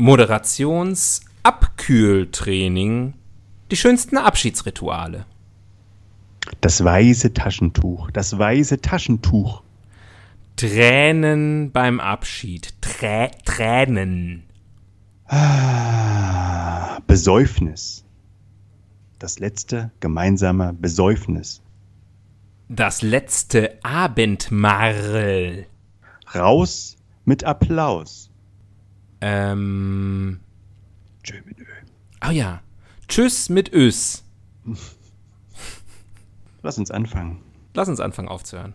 Moderationsabkühltraining, die schönsten Abschiedsrituale. Das weiße Taschentuch, das weiße Taschentuch. Tränen beim Abschied, Trä Tränen. Ah, Besäufnis. Das letzte gemeinsame Besäufnis. Das letzte Abendmahl. Raus mit Applaus. Ähm. Tschö mit Ö. Oh ja. Tschüss mit Ös. Lass uns anfangen. Lass uns anfangen aufzuhören.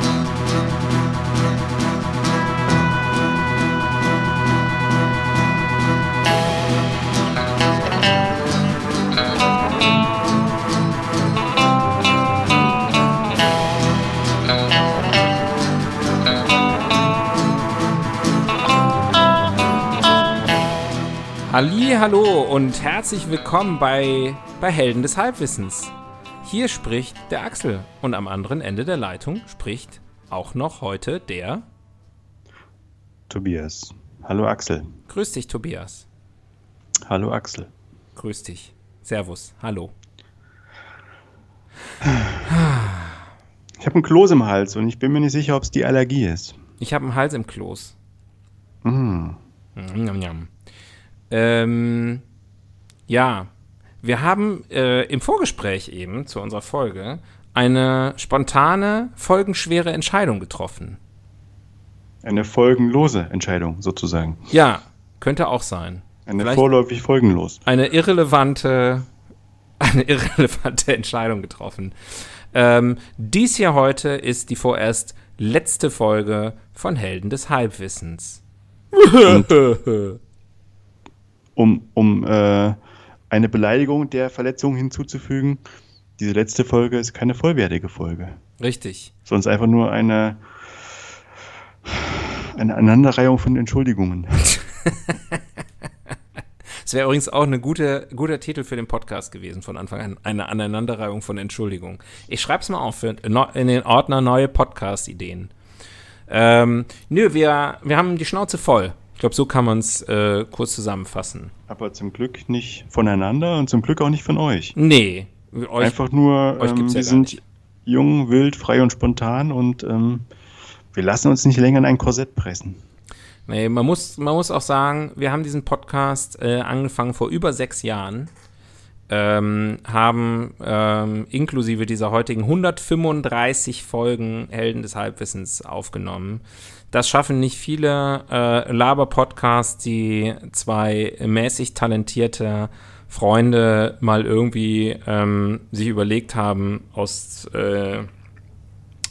Halli, hallo und herzlich willkommen bei, bei Helden des Halbwissens. Hier spricht der Axel und am anderen Ende der Leitung spricht auch noch heute der. Tobias. Hallo Axel. Grüß dich, Tobias. Hallo Axel. Grüß dich. Servus. Hallo. Ich habe einen Kloß im Hals und ich bin mir nicht sicher, ob es die Allergie ist. Ich habe einen Hals im Kloß. Mm. Njam, njam. Ähm, ja, wir haben äh, im Vorgespräch eben zu unserer Folge eine spontane, folgenschwere Entscheidung getroffen. Eine folgenlose Entscheidung sozusagen. Ja, könnte auch sein. Eine Vielleicht- vorläufig folgenlos. Eine irrelevante, eine irrelevante Entscheidung getroffen. Ähm, dies hier heute ist die vorerst letzte Folge von Helden des Halbwissens. Um, um äh, eine Beleidigung der Verletzung hinzuzufügen, diese letzte Folge ist keine vollwertige Folge. Richtig. Sonst einfach nur eine, eine Aneinanderreihung von Entschuldigungen. Es wäre übrigens auch ein gute, guter Titel für den Podcast gewesen von Anfang an. Eine Aneinanderreihung von Entschuldigungen. Ich schreibe es mal auf für, in den Ordner neue Podcast-Ideen. Ähm, nö, wir, wir haben die Schnauze voll. Ich glaube, so kann man es äh, kurz zusammenfassen. Aber zum Glück nicht voneinander und zum Glück auch nicht von euch. Nee. Euch, Einfach nur, euch ähm, ja wir gar sind nicht. jung, wild, frei und spontan und ähm, wir lassen uns nicht länger in ein Korsett pressen. Nee, man muss, man muss auch sagen, wir haben diesen Podcast äh, angefangen vor über sechs Jahren, ähm, haben ähm, inklusive dieser heutigen 135 Folgen Helden des Halbwissens aufgenommen. Das schaffen nicht viele äh, Laber-Podcasts, die zwei mäßig talentierte Freunde mal irgendwie ähm, sich überlegt haben, aus äh,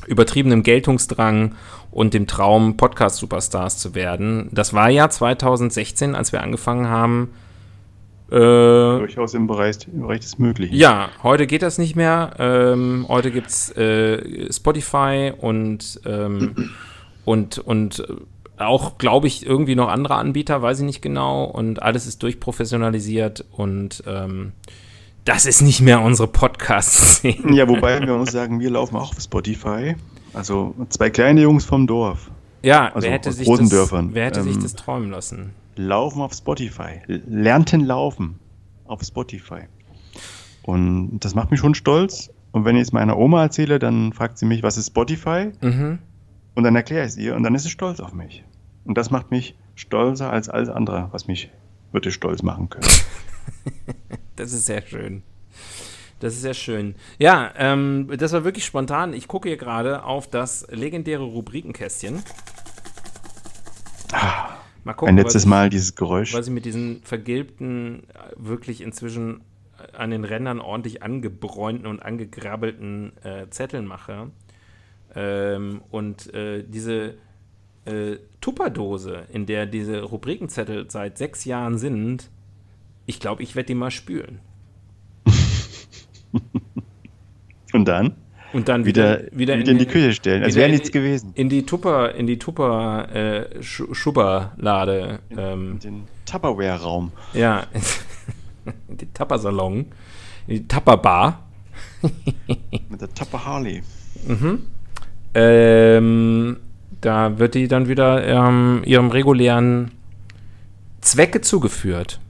übertriebenem Geltungsdrang und dem Traum, Podcast-Superstars zu werden. Das war ja 2016, als wir angefangen haben. Äh, Durchaus im Bereich, im Bereich des Möglichen. ja, heute geht das nicht mehr. Ähm, heute gibt es äh, Spotify und, ähm, und, und auch, glaube ich, irgendwie noch andere Anbieter, weiß ich nicht genau. Und alles ist durchprofessionalisiert und ähm, das ist nicht mehr unsere Podcast-Szene. Ja, wobei wir uns sagen, wir laufen auch auf Spotify. Also zwei kleine Jungs vom Dorf Ja, Also wer hätte, sich großen das, Dörfern. wer hätte sich Ähm, das träumen lassen? laufen auf Spotify. Lernten laufen auf Spotify. Und das macht mich schon stolz. Und wenn ich es meiner Oma erzähle, dann fragt sie mich, was ist Spotify? Mhm. Und dann erkläre ich es ihr und dann ist sie stolz auf mich. Und das macht mich stolzer als alles andere, was mich wirklich stolz machen könnte. Das ist sehr schön. Das ist sehr schön. Ja, ähm, das war wirklich spontan. Ich gucke hier gerade auf das legendäre Rubrikenkästchen. Mal gucken, Ein letztes was, Mal dieses Geräusch. was ich mit diesen vergilbten, äh, wirklich inzwischen an den Rändern ordentlich angebräunten und angegrabbelten äh, Zetteln mache. Ähm, und äh, diese äh, Tupperdose, in der diese Rubrikenzettel seit sechs Jahren sind, ich glaube, ich werde die mal spülen. Und dann? Und dann wieder, wieder, wieder, in, in, die Küche stellen, als wäre nichts in, gewesen. In die Tupper, in die Tupper äh, Schubberlade. Ähm, in den Tupperware-Raum. Ja, in die Tappersalon, in die Tapperbar. Mit der Tupper Harley. Mhm. Ähm, da wird die dann wieder ähm, ihrem regulären Zwecke zugeführt.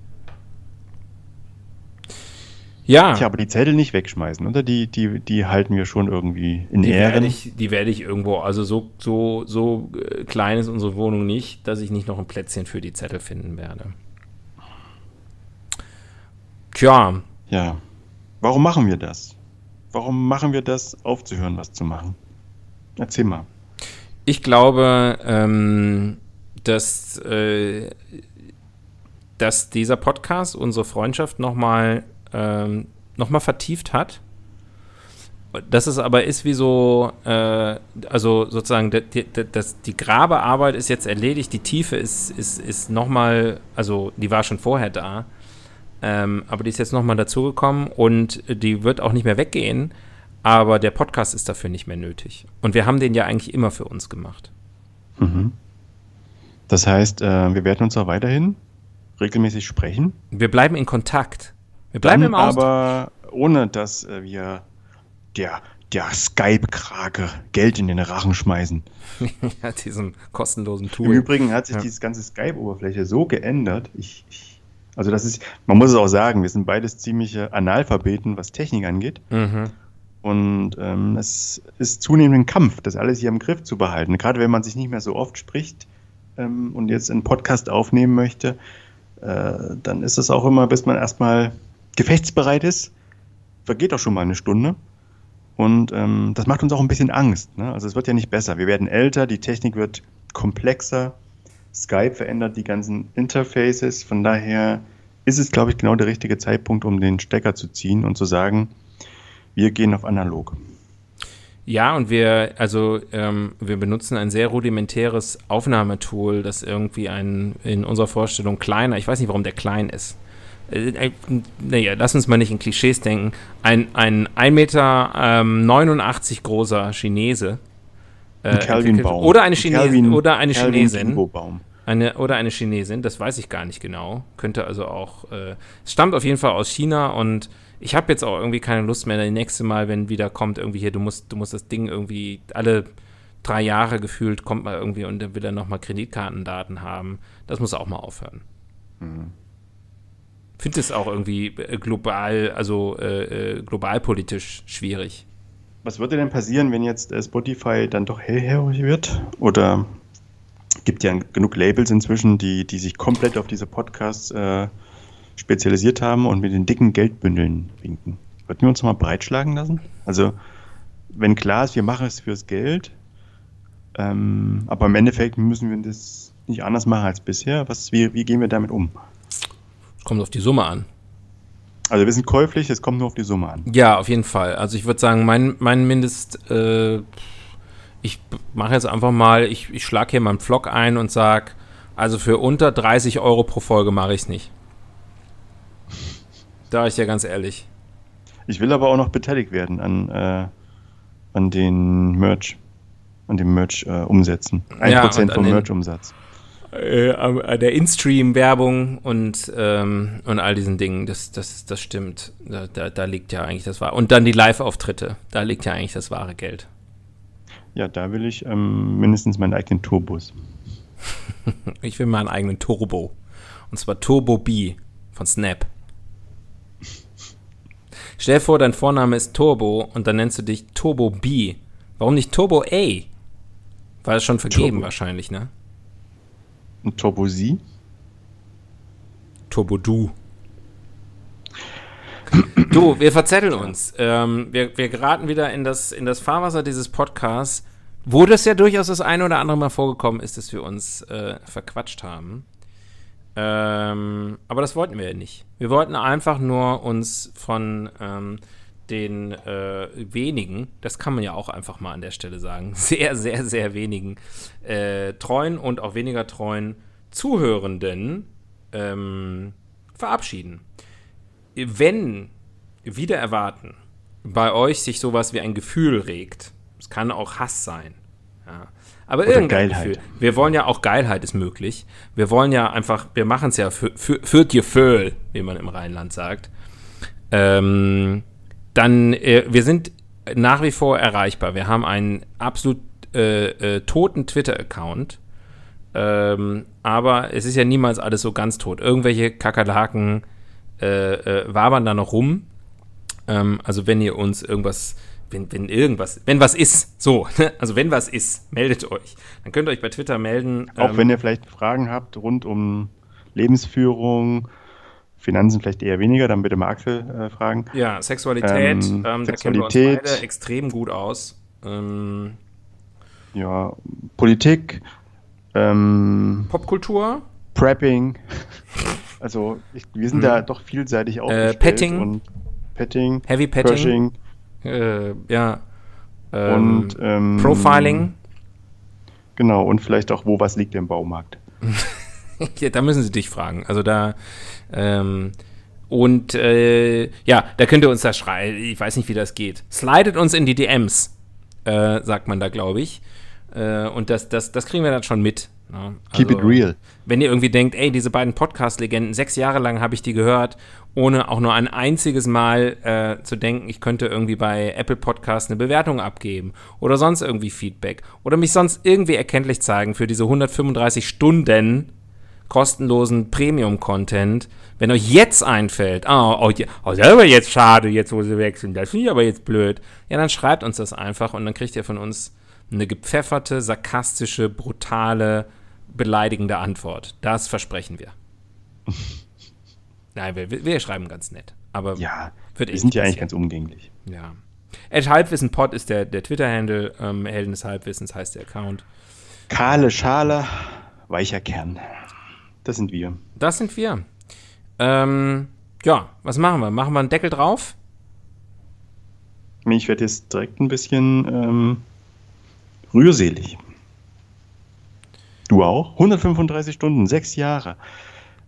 Ja. Tja, aber die Zettel nicht wegschmeißen, oder? Die, die, die halten wir schon irgendwie in die Ehren. Werde ich, die werde ich irgendwo, also so, so, so äh, klein ist unsere Wohnung nicht, dass ich nicht noch ein Plätzchen für die Zettel finden werde. Tja. Ja. Warum machen wir das? Warum machen wir das, aufzuhören, was zu machen? Erzähl mal. Ich glaube, ähm, dass, äh, dass dieser Podcast unsere Freundschaft nochmal ähm, nochmal vertieft hat. Dass es aber ist wie so, äh, also sozusagen, die, die Grabearbeit ist jetzt erledigt, die Tiefe ist, ist, ist nochmal, also die war schon vorher da, ähm, aber die ist jetzt nochmal dazugekommen und die wird auch nicht mehr weggehen, aber der Podcast ist dafür nicht mehr nötig. Und wir haben den ja eigentlich immer für uns gemacht. Mhm. Das heißt, äh, wir werden uns auch weiterhin regelmäßig sprechen. Wir bleiben in Kontakt. Wir bleiben Dann im Austausch. Aber ohne, dass äh, wir der, der Skype-Krake Geld in den Rachen schmeißen. ja, diesem kostenlosen Tool. Im Übrigen hat sich ja. diese ganze Skype-Oberfläche so geändert. Ich, ich, also das ist, man muss es auch sagen, wir sind beides ziemliche Analphabeten, was Technik angeht. Mhm. Und ähm, es ist zunehmend ein Kampf, das alles hier im Griff zu behalten. Gerade wenn man sich nicht mehr so oft spricht ähm, und jetzt einen Podcast aufnehmen möchte, äh, dann ist es auch immer, bis man erstmal gefechtsbereit ist, vergeht auch schon mal eine Stunde. Und ähm, das macht uns auch ein bisschen Angst. Ne? Also es wird ja nicht besser. Wir werden älter, die Technik wird komplexer. Skype verändert die ganzen Interfaces. Von daher ist es, glaube ich, genau der richtige Zeitpunkt, um den Stecker zu ziehen und zu sagen, wir gehen auf analog. Ja, und wir, also ähm, wir benutzen ein sehr rudimentäres Aufnahmetool, das irgendwie ein, in unserer Vorstellung kleiner, ich weiß nicht, warum der klein ist, äh, äh, naja, lass uns mal nicht in Klischees denken, ein, ein 1,89 Meter ähm, großer Chinese. Äh, ein oder eine Chinesin. Calvin, oder eine Chinesin. Eine, oder eine Chinesin, das weiß ich gar nicht genau. Könnte also auch. Äh, es stammt auf jeden Fall aus China und ich habe jetzt auch irgendwie keine Lust mehr. Das nächste Mal, wenn wieder kommt, irgendwie hier, du musst, du musst das Ding irgendwie alle drei Jahre gefühlt kommt mal irgendwie und dann will er nochmal Kreditkartendaten haben. Das muss auch mal aufhören. Mhm finde es auch irgendwie äh, global, also äh, äh, globalpolitisch schwierig. Was würde denn passieren, wenn jetzt äh, Spotify dann doch hellhörig wird? Oder gibt ja genug Labels inzwischen, die, die sich komplett auf diese Podcasts äh, spezialisiert haben und mit den dicken Geldbündeln winken. Würden wir uns mal breitschlagen lassen? Also, wenn klar ist, wir machen es fürs Geld, ähm, aber im Endeffekt müssen wir das nicht anders machen als bisher. Was, wie, wie gehen wir damit um? Kommt auf die Summe an. Also wir sind käuflich, es kommt nur auf die Summe an. Ja, auf jeden Fall. Also ich würde sagen, mein, mein Mindest, äh, ich mache jetzt einfach mal, ich, ich schlage hier meinen Vlog ein und sage, also für unter 30 Euro pro Folge mache ich es nicht. Da ich ja ganz ehrlich. Ich will aber auch noch beteiligt werden an, äh, an den Merch, an dem Merch-Umsätzen. Äh, 1% ja, vom Merch-Umsatz äh, der In-Stream-Werbung und, ähm, und all diesen Dingen. Das, das, das stimmt. Da, da, da liegt ja eigentlich das wahre. Und dann die Live-Auftritte. Da liegt ja eigentlich das wahre Geld. Ja, da will ich ähm, mindestens meinen eigenen Turbos. ich will meinen eigenen Turbo. Und zwar Turbo B von Snap. Stell dir vor, dein Vorname ist Turbo und dann nennst du dich Turbo B. Warum nicht Turbo A? War das schon vergeben Turbo. wahrscheinlich, ne? Und Turbo Sie? Turbo Du. Du, wir verzetteln uns. Ähm, wir, wir geraten wieder in das, in das Fahrwasser dieses Podcasts, wo das ja durchaus das eine oder andere Mal vorgekommen ist, dass wir uns äh, verquatscht haben. Ähm, aber das wollten wir ja nicht. Wir wollten einfach nur uns von ähm, den äh, wenigen, das kann man ja auch einfach mal an der Stelle sagen, sehr, sehr, sehr wenigen äh, treuen und auch weniger treuen Zuhörenden ähm, verabschieden. Wenn, wieder erwarten, bei euch sich sowas wie ein Gefühl regt, es kann auch Hass sein, ja, aber Oder irgendein Geilheit. Gefühl. Wir wollen ja auch Geilheit ist möglich. Wir wollen ja einfach, wir machen es ja für, für, für dir Föhl, wie man im Rheinland sagt. Ähm, dann, äh, wir sind nach wie vor erreichbar. Wir haben einen absolut äh, äh, toten Twitter-Account. Ähm, aber es ist ja niemals alles so ganz tot. Irgendwelche Kakerlaken äh, äh, wabern da noch rum. Ähm, also wenn ihr uns irgendwas, wenn, wenn irgendwas, wenn was ist, so, also wenn was ist, meldet euch. Dann könnt ihr euch bei Twitter melden. Auch ähm, wenn ihr vielleicht Fragen habt rund um Lebensführung, Finanzen vielleicht eher weniger, dann bitte mal Axel äh, fragen. Ja, Sexualität, Ähm, ähm, da kennen wir uns Sexualität. beide extrem gut aus. Ähm, Ja, Politik, ähm, Popkultur, Prepping. Also ich, wir sind Mhm. da doch vielseitig aufgestellt. Petting. Und Petting, Heavy Petting, Pershing äh, ja, ähm, und ähm, Profiling. Genau, und vielleicht auch, wo was liegt im Baumarkt. Ja, da müssen sie dich fragen. Also da, ähm, und äh, ja, da könnt ihr uns da schreien. Ich weiß nicht, wie das geht. Slidet uns in die DMs, äh, sagt man da, glaube ich. Äh, und das, das, das kriegen wir dann schon mit. Ne? Keep it real. Wenn ihr irgendwie denkt, ey, diese beiden Podcast-Legenden, sechs Jahre lang habe ich die gehört, ohne auch nur ein einziges Mal äh, zu denken, ich könnte irgendwie bei Apple Podcast eine Bewertung abgeben oder sonst irgendwie Feedback oder mich sonst irgendwie erkenntlich zeigen für diese 135 Stunden kostenlosen Premium-Content. Wenn euch jetzt einfällt, oh, oh, oh, ist aber jetzt schade, jetzt wo sie wechseln, das finde ich aber jetzt blöd, ja, dann schreibt uns das einfach und dann kriegt ihr von uns eine gepfefferte, sarkastische, brutale, beleidigende Antwort. Das versprechen wir. Nein, wir, wir schreiben ganz nett. Aber Ja, wird eh wir sind ja eigentlich ganz umgänglich. ja. Ed Halbwissenpod ist der, der Twitter-Handle, ähm, Helden des Halbwissens heißt der Account. Kahle Schale, weicher Kern. Das sind wir. Das sind wir. Ähm, ja, was machen wir? Machen wir einen Deckel drauf? Ich werde jetzt direkt ein bisschen ähm, rührselig. Du auch? 135 Stunden, sechs Jahre.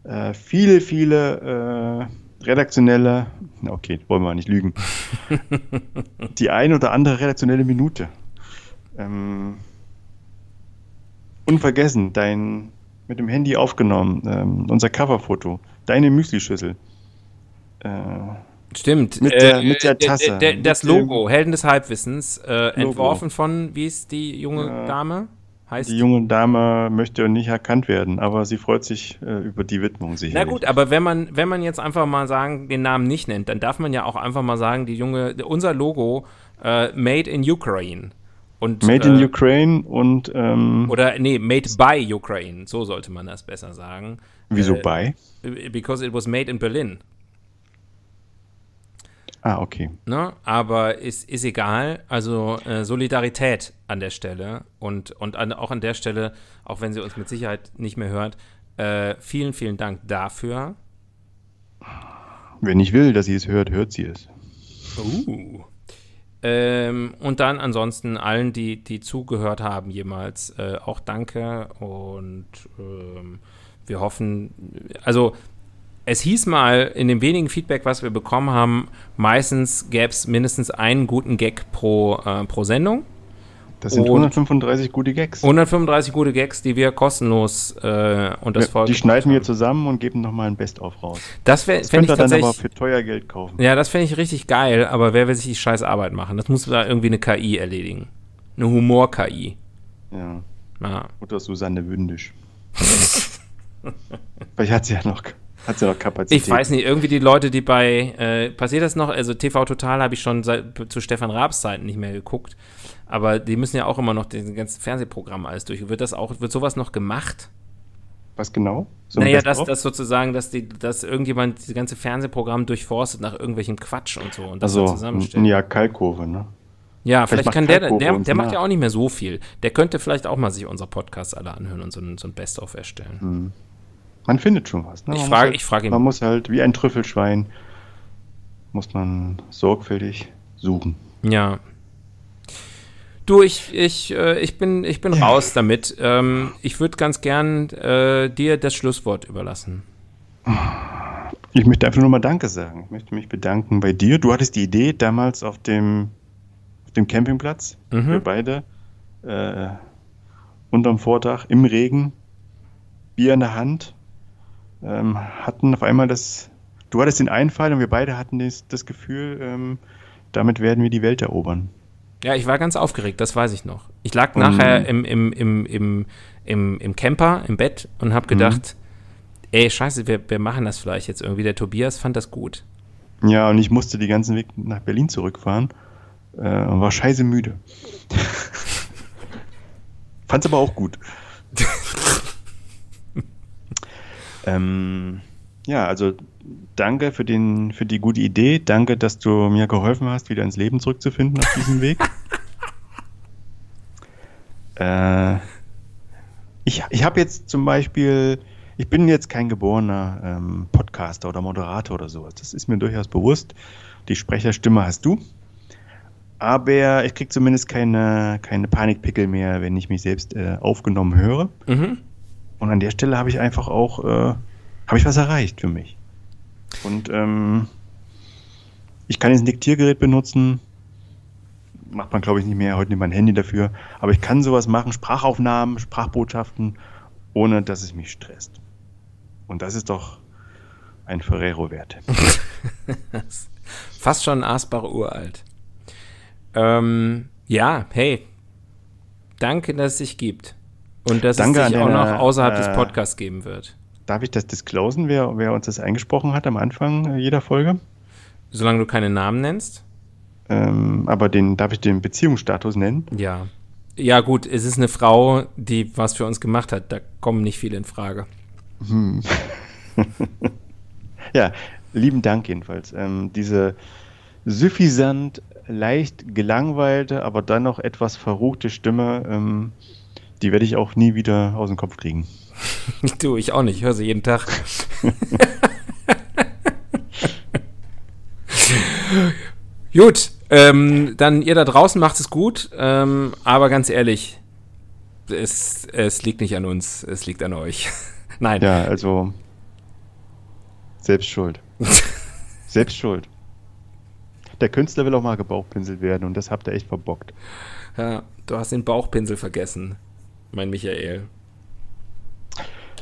Äh, viele, viele äh, redaktionelle, na okay, wollen wir nicht lügen. Die ein oder andere redaktionelle Minute. Ähm, unvergessen, dein mit dem Handy aufgenommen, ähm, unser Coverfoto, deine Müslischüssel. Äh, Stimmt. Mit der- mit der Tasse. der- das Mit dem- Logo, Helden des Halbwissens, äh, entworfen von, wie ist die junge Ja. Dame? Heißt Die junge Dame möchte nicht erkannt werden, aber sie freut sich äh, über die Widmung Na sicherlich. gut, aber wenn man, wenn man jetzt einfach mal sagen, den Namen nicht nennt, dann darf man ja auch einfach mal sagen, die junge, unser Logo, äh, Made in Ukraine. Und, Made in äh, Ukraine und ähm, Oder, nee, Made by Ukraine, so sollte man das besser sagen. wieso äh, bei? Because it was made in Berlin. Ah, okay. Ne? Aber ist, ist egal. Also äh, Solidarität an der Stelle und, und an, auch an der Stelle, auch wenn sie uns mit Sicherheit nicht mehr hört, äh, vielen, vielen Dank dafür. Wenn ich will, dass sie es hört, hört sie es. Uh. Ähm, und dann ansonsten allen, die, die zugehört haben, jemals äh, auch danke. Und ähm, wir hoffen, also es hieß mal in dem wenigen Feedback, was wir bekommen haben, meistens gäbe es mindestens einen guten Gag pro, äh, pro Sendung. Das sind Und- 135 gute Gags. 135 gute Gags, die wir kostenlos äh, und das Ja, Volk die schneiden wir zusammen und geben nochmal ein Best-of raus. Das wäre Das fände könnt ich ihr dann aber für teuer Geld kaufen. Ja, das fände ich richtig geil, aber wer will sich die scheiß Arbeit machen? Das muss da irgendwie eine KI erledigen. Eine Humor-KI. Ja. Ja. Oder Susanne Wündisch. Vielleicht hat sie ja noch, hat sie noch Kapazität. Ich weiß nicht, irgendwie die Leute, die bei, äh, passiert das noch? Also TV Total habe ich schon seit, zu Stefan Raabs Zeiten nicht mehr geguckt. Aber die müssen ja auch immer noch den ganzen Fernsehprogramm alles durch. Wird das auch, wird sowas noch gemacht? Was genau? So naja, dass das sozusagen, dass, die, dass irgendjemand das ganze Fernsehprogramm durchforstet nach irgendwelchem Quatsch und so und das Also, zusammenstellt. ja, Kalkkurve, ne? Ja, Vielleicht vielleicht, kann der, der, uns der macht ja auch nicht mehr so viel. Der könnte vielleicht auch mal sich unser Podcast alle anhören und so ein, so ein Best-of erstellen. Man findet schon was. Ne? Ich Man frage- muss halt, ich frage ihn. Man muss halt wie ein Trüffelschwein muss man sorgfältig suchen. Ja. Du, ich, ich, äh, ich bin, ich bin raus damit. Ähm, ich würde ganz gern äh, dir das Schlusswort überlassen. Ich möchte einfach nur mal Danke sagen. Ich möchte mich bedanken bei dir. Du hattest die Idee damals auf dem, auf dem Campingplatz. Mhm. Wir beide. Äh, unterm Vordach im Regen, Bier in der Hand, ähm, hatten auf einmal das, du hattest den Einfall und wir beide hatten das, das Gefühl, ähm, damit werden wir die Welt erobern. Ja, ich war ganz aufgeregt, das weiß ich noch. Ich lag und, nachher im, im, im, im, im, im Camper, im Bett und habe gedacht, mhm. ey, scheiße, wir, wir machen das vielleicht jetzt irgendwie. Der Tobias fand das gut. Ja, und ich musste die ganzen Weg nach Berlin zurückfahren äh, und war scheiße müde. Fand's aber auch gut. ähm, ja, also danke für, den, für die gute Idee. Danke, dass du mir geholfen hast, wieder ins Leben zurückzufinden auf diesem Weg. äh, ich ich habe jetzt zum Beispiel, ich bin jetzt kein geborener ähm, Podcaster oder Moderator oder sowas. Das ist mir durchaus bewusst. Die Sprecherstimme hast du aber ich kriege zumindest keine, keine Panikpickel mehr, wenn ich mich selbst äh, aufgenommen höre. Mhm. Und an der Stelle habe ich einfach auch, äh, habe ich was erreicht für mich. Und ähm, ich kann jetzt ein Diktiergerät benutzen, macht man glaube ich nicht mehr, heute nimmt man ein Handy dafür, aber ich kann sowas machen, Sprachaufnahmen, Sprachbotschaften, ohne dass es mich stresst. Und das ist doch ein Ferrero wert. Fast schon Asbach uralt. Ähm, ja, hey, danke, dass es sich gibt. Und dass danke es sich auch noch außerhalb äh, des Podcasts geben wird. Darf ich das disclosen, wer, wer uns das eingesprochen hat am Anfang jeder Folge? Solange du keine Namen nennst? Ähm, aber den, darf ich den Beziehungsstatus nennen? Ja. Ja, gut, es ist eine Frau, die was für uns gemacht hat. Da kommen nicht viele in Frage. Hm. ja, lieben Dank jedenfalls. Ähm, diese suffisant leicht gelangweilte, aber dann noch etwas verruchte Stimme, ähm, die werde ich auch nie wieder aus dem Kopf kriegen. du, ich auch nicht. Ich höre sie jeden Tag. gut, ähm, dann ihr da draußen macht es gut, ähm, aber ganz ehrlich, es, es liegt nicht an uns, es liegt an euch. Nein. Ja, also selbst schuld. selbst schuld der Künstler will auch mal gebauchpinselt werden und das habt ihr echt verbockt. Ja, du hast den Bauchpinsel vergessen, mein Michael.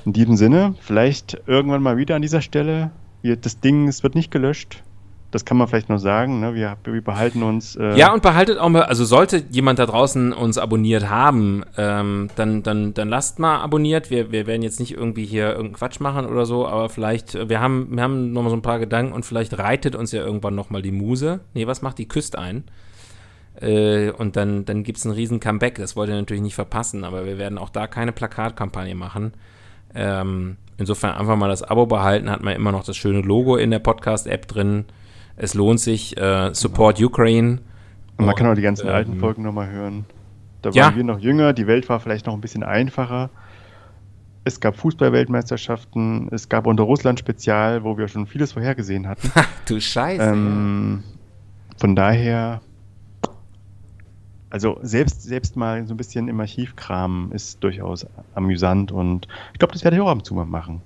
In diesem Sinne, vielleicht irgendwann mal wieder an dieser Stelle. Das Ding, es wird nicht gelöscht. Das kann man vielleicht noch sagen. Ne? Wir, wir, behalten uns. Äh ja, und behaltet auch mal, also sollte jemand da draußen uns abonniert haben, ähm, dann, dann, dann lasst mal abonniert. Wir, wir werden jetzt nicht irgendwie hier irgendeinen Quatsch machen oder so, aber vielleicht, äh, wir haben, wir haben noch mal so ein paar Gedanken und vielleicht reitet uns ja irgendwann noch mal die Muse. Nee, was macht die? Küsst ein. Äh, und dann, dann gibt es einen riesen Comeback. Das wollt ihr natürlich nicht verpassen, aber wir werden auch da keine Plakatkampagne machen. Ähm, insofern einfach mal das Abo behalten, hat man immer noch das schöne Logo in der Podcast-App drin. Es lohnt sich. Äh, Support genau. Ukraine. Und man kann auch die ganzen ähm, alten Folgen nochmal hören. Da waren ja. wir noch jünger, die Welt war vielleicht noch ein bisschen einfacher. Es gab Fußballweltmeisterschaften, es gab unter Russland Spezial, wo wir schon vieles vorhergesehen hatten. du Scheiße. Ähm, von daher, also selbst, selbst mal so ein bisschen im Archiv kramen ist durchaus amüsant und ich glaube, das werde ich auch ab und zu mal machen.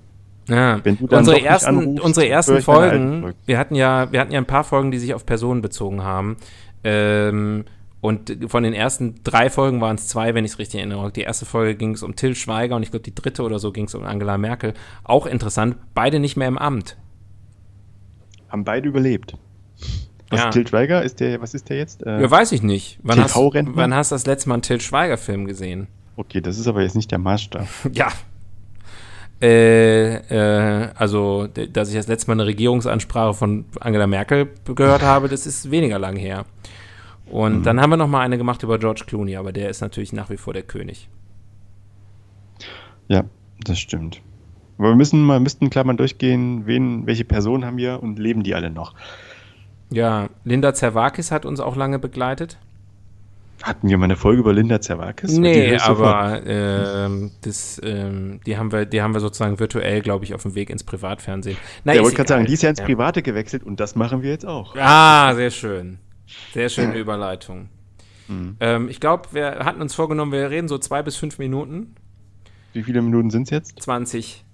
Ja. unsere ersten, anrufst, unsere ersten Folgen, wir hatten ja, wir hatten ja ein paar Folgen, die sich auf Personen bezogen haben. Ähm, und von den ersten drei Folgen waren es zwei, wenn ich es richtig erinnere. Die erste Folge ging es um Till Schweiger und ich glaube, die dritte oder so ging es um Angela Merkel. Auch interessant, beide nicht mehr im Amt. Haben beide überlebt. Was ja. Till Schweiger? Ist der, was ist der jetzt? Äh, ja, weiß ich nicht. Wann hast, wann hast du das letzte Mal einen Till Schweiger-Film gesehen? Okay, das ist aber jetzt nicht der Maßstab. ja, äh, äh, also, dass ich das letzte Mal eine Regierungsansprache von Angela Merkel gehört habe, das ist weniger lang her. Und mhm. dann haben wir noch mal eine gemacht über George Clooney, aber der ist natürlich nach wie vor der König. Ja, das stimmt. Aber wir müssen mal, müssten klar mal durchgehen, wen, welche Personen haben wir und leben die alle noch? Ja, Linda Zerwakis hat uns auch lange begleitet. Hatten wir mal eine Folge über Linda Zerwakis? Nee, aber ähm, das, ähm, die, haben wir, die haben wir sozusagen virtuell, glaube ich, auf dem Weg ins Privatfernsehen. Na, ja, ich wollte gerade sagen, die ist ja ins ja. Private gewechselt und das machen wir jetzt auch. Ah, sehr schön. Sehr schöne Überleitung. Mhm. Ähm, ich glaube, wir hatten uns vorgenommen, wir reden so zwei bis fünf Minuten. Wie viele Minuten sind es jetzt? 20.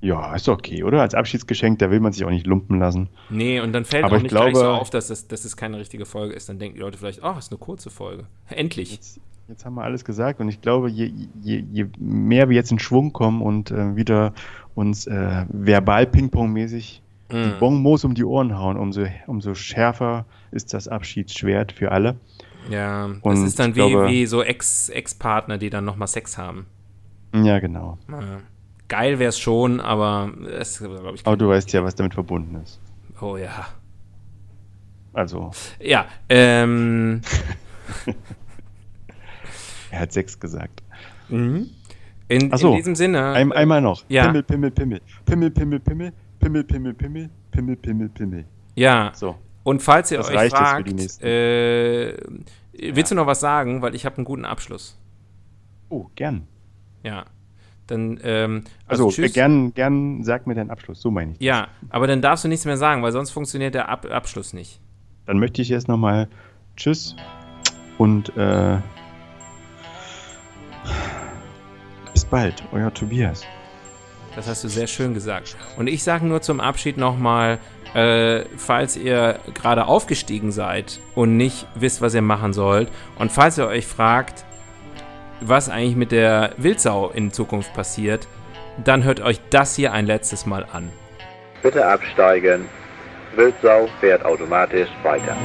Ja, ist okay, oder? Als Abschiedsgeschenk, da will man sich auch nicht lumpen lassen. Nee, und dann fällt Aber auch nicht glaube, gleich so auf, dass es, dass es keine richtige Folge ist. Dann denken die Leute vielleicht, oh, ist eine kurze Folge. Endlich. Jetzt, jetzt haben wir alles gesagt und ich glaube, je, je, je mehr wir jetzt in Schwung kommen und äh, wieder uns äh, verbal Ping-Pong-mäßig mm. die Bonbons um die Ohren hauen, umso, umso schärfer ist das Abschiedsschwert für alle. Ja, und das ist dann wie, glaube, wie so Ex-Partner, -Ex die dann nochmal Sex haben. Ja, genau. Ja geil wäre es schon, aber es glaube ich. Aber du weißt ja, was damit verbunden ist. Oh ja. Also. Ja, ähm. er hat sechs gesagt. Mhm. In, so, in diesem Sinne. Ein, einmal noch. Ja. Pimmel, Pimmel, Pimmel. Pimmel, Pimmel, Pimmel. Pimmel, Pimmel, Pimmel. Pimmel, Pimmel, Pimmel. Ja. So. Und falls ihr das euch fragt, äh, willst ja. du noch was sagen? Weil ich habe einen guten Abschluss. Oh, gern. Ja. Dann, ähm, also, also gern, gern sag mir deinen Abschluss, so meine ich. Das. Ja, aber dann darfst du nichts mehr sagen, weil sonst funktioniert der Ab Abschluss nicht. Dann möchte ich jetzt nochmal Tschüss und äh, bis bald, euer Tobias. Das hast du sehr schön gesagt. Und ich sage nur zum Abschied nochmal, äh, falls ihr gerade aufgestiegen seid und nicht wisst, was ihr machen sollt, und falls ihr euch fragt, was eigentlich mit der Wildsau in Zukunft passiert, dann hört euch das hier ein letztes Mal an. Bitte absteigen. Wildsau fährt automatisch weiter.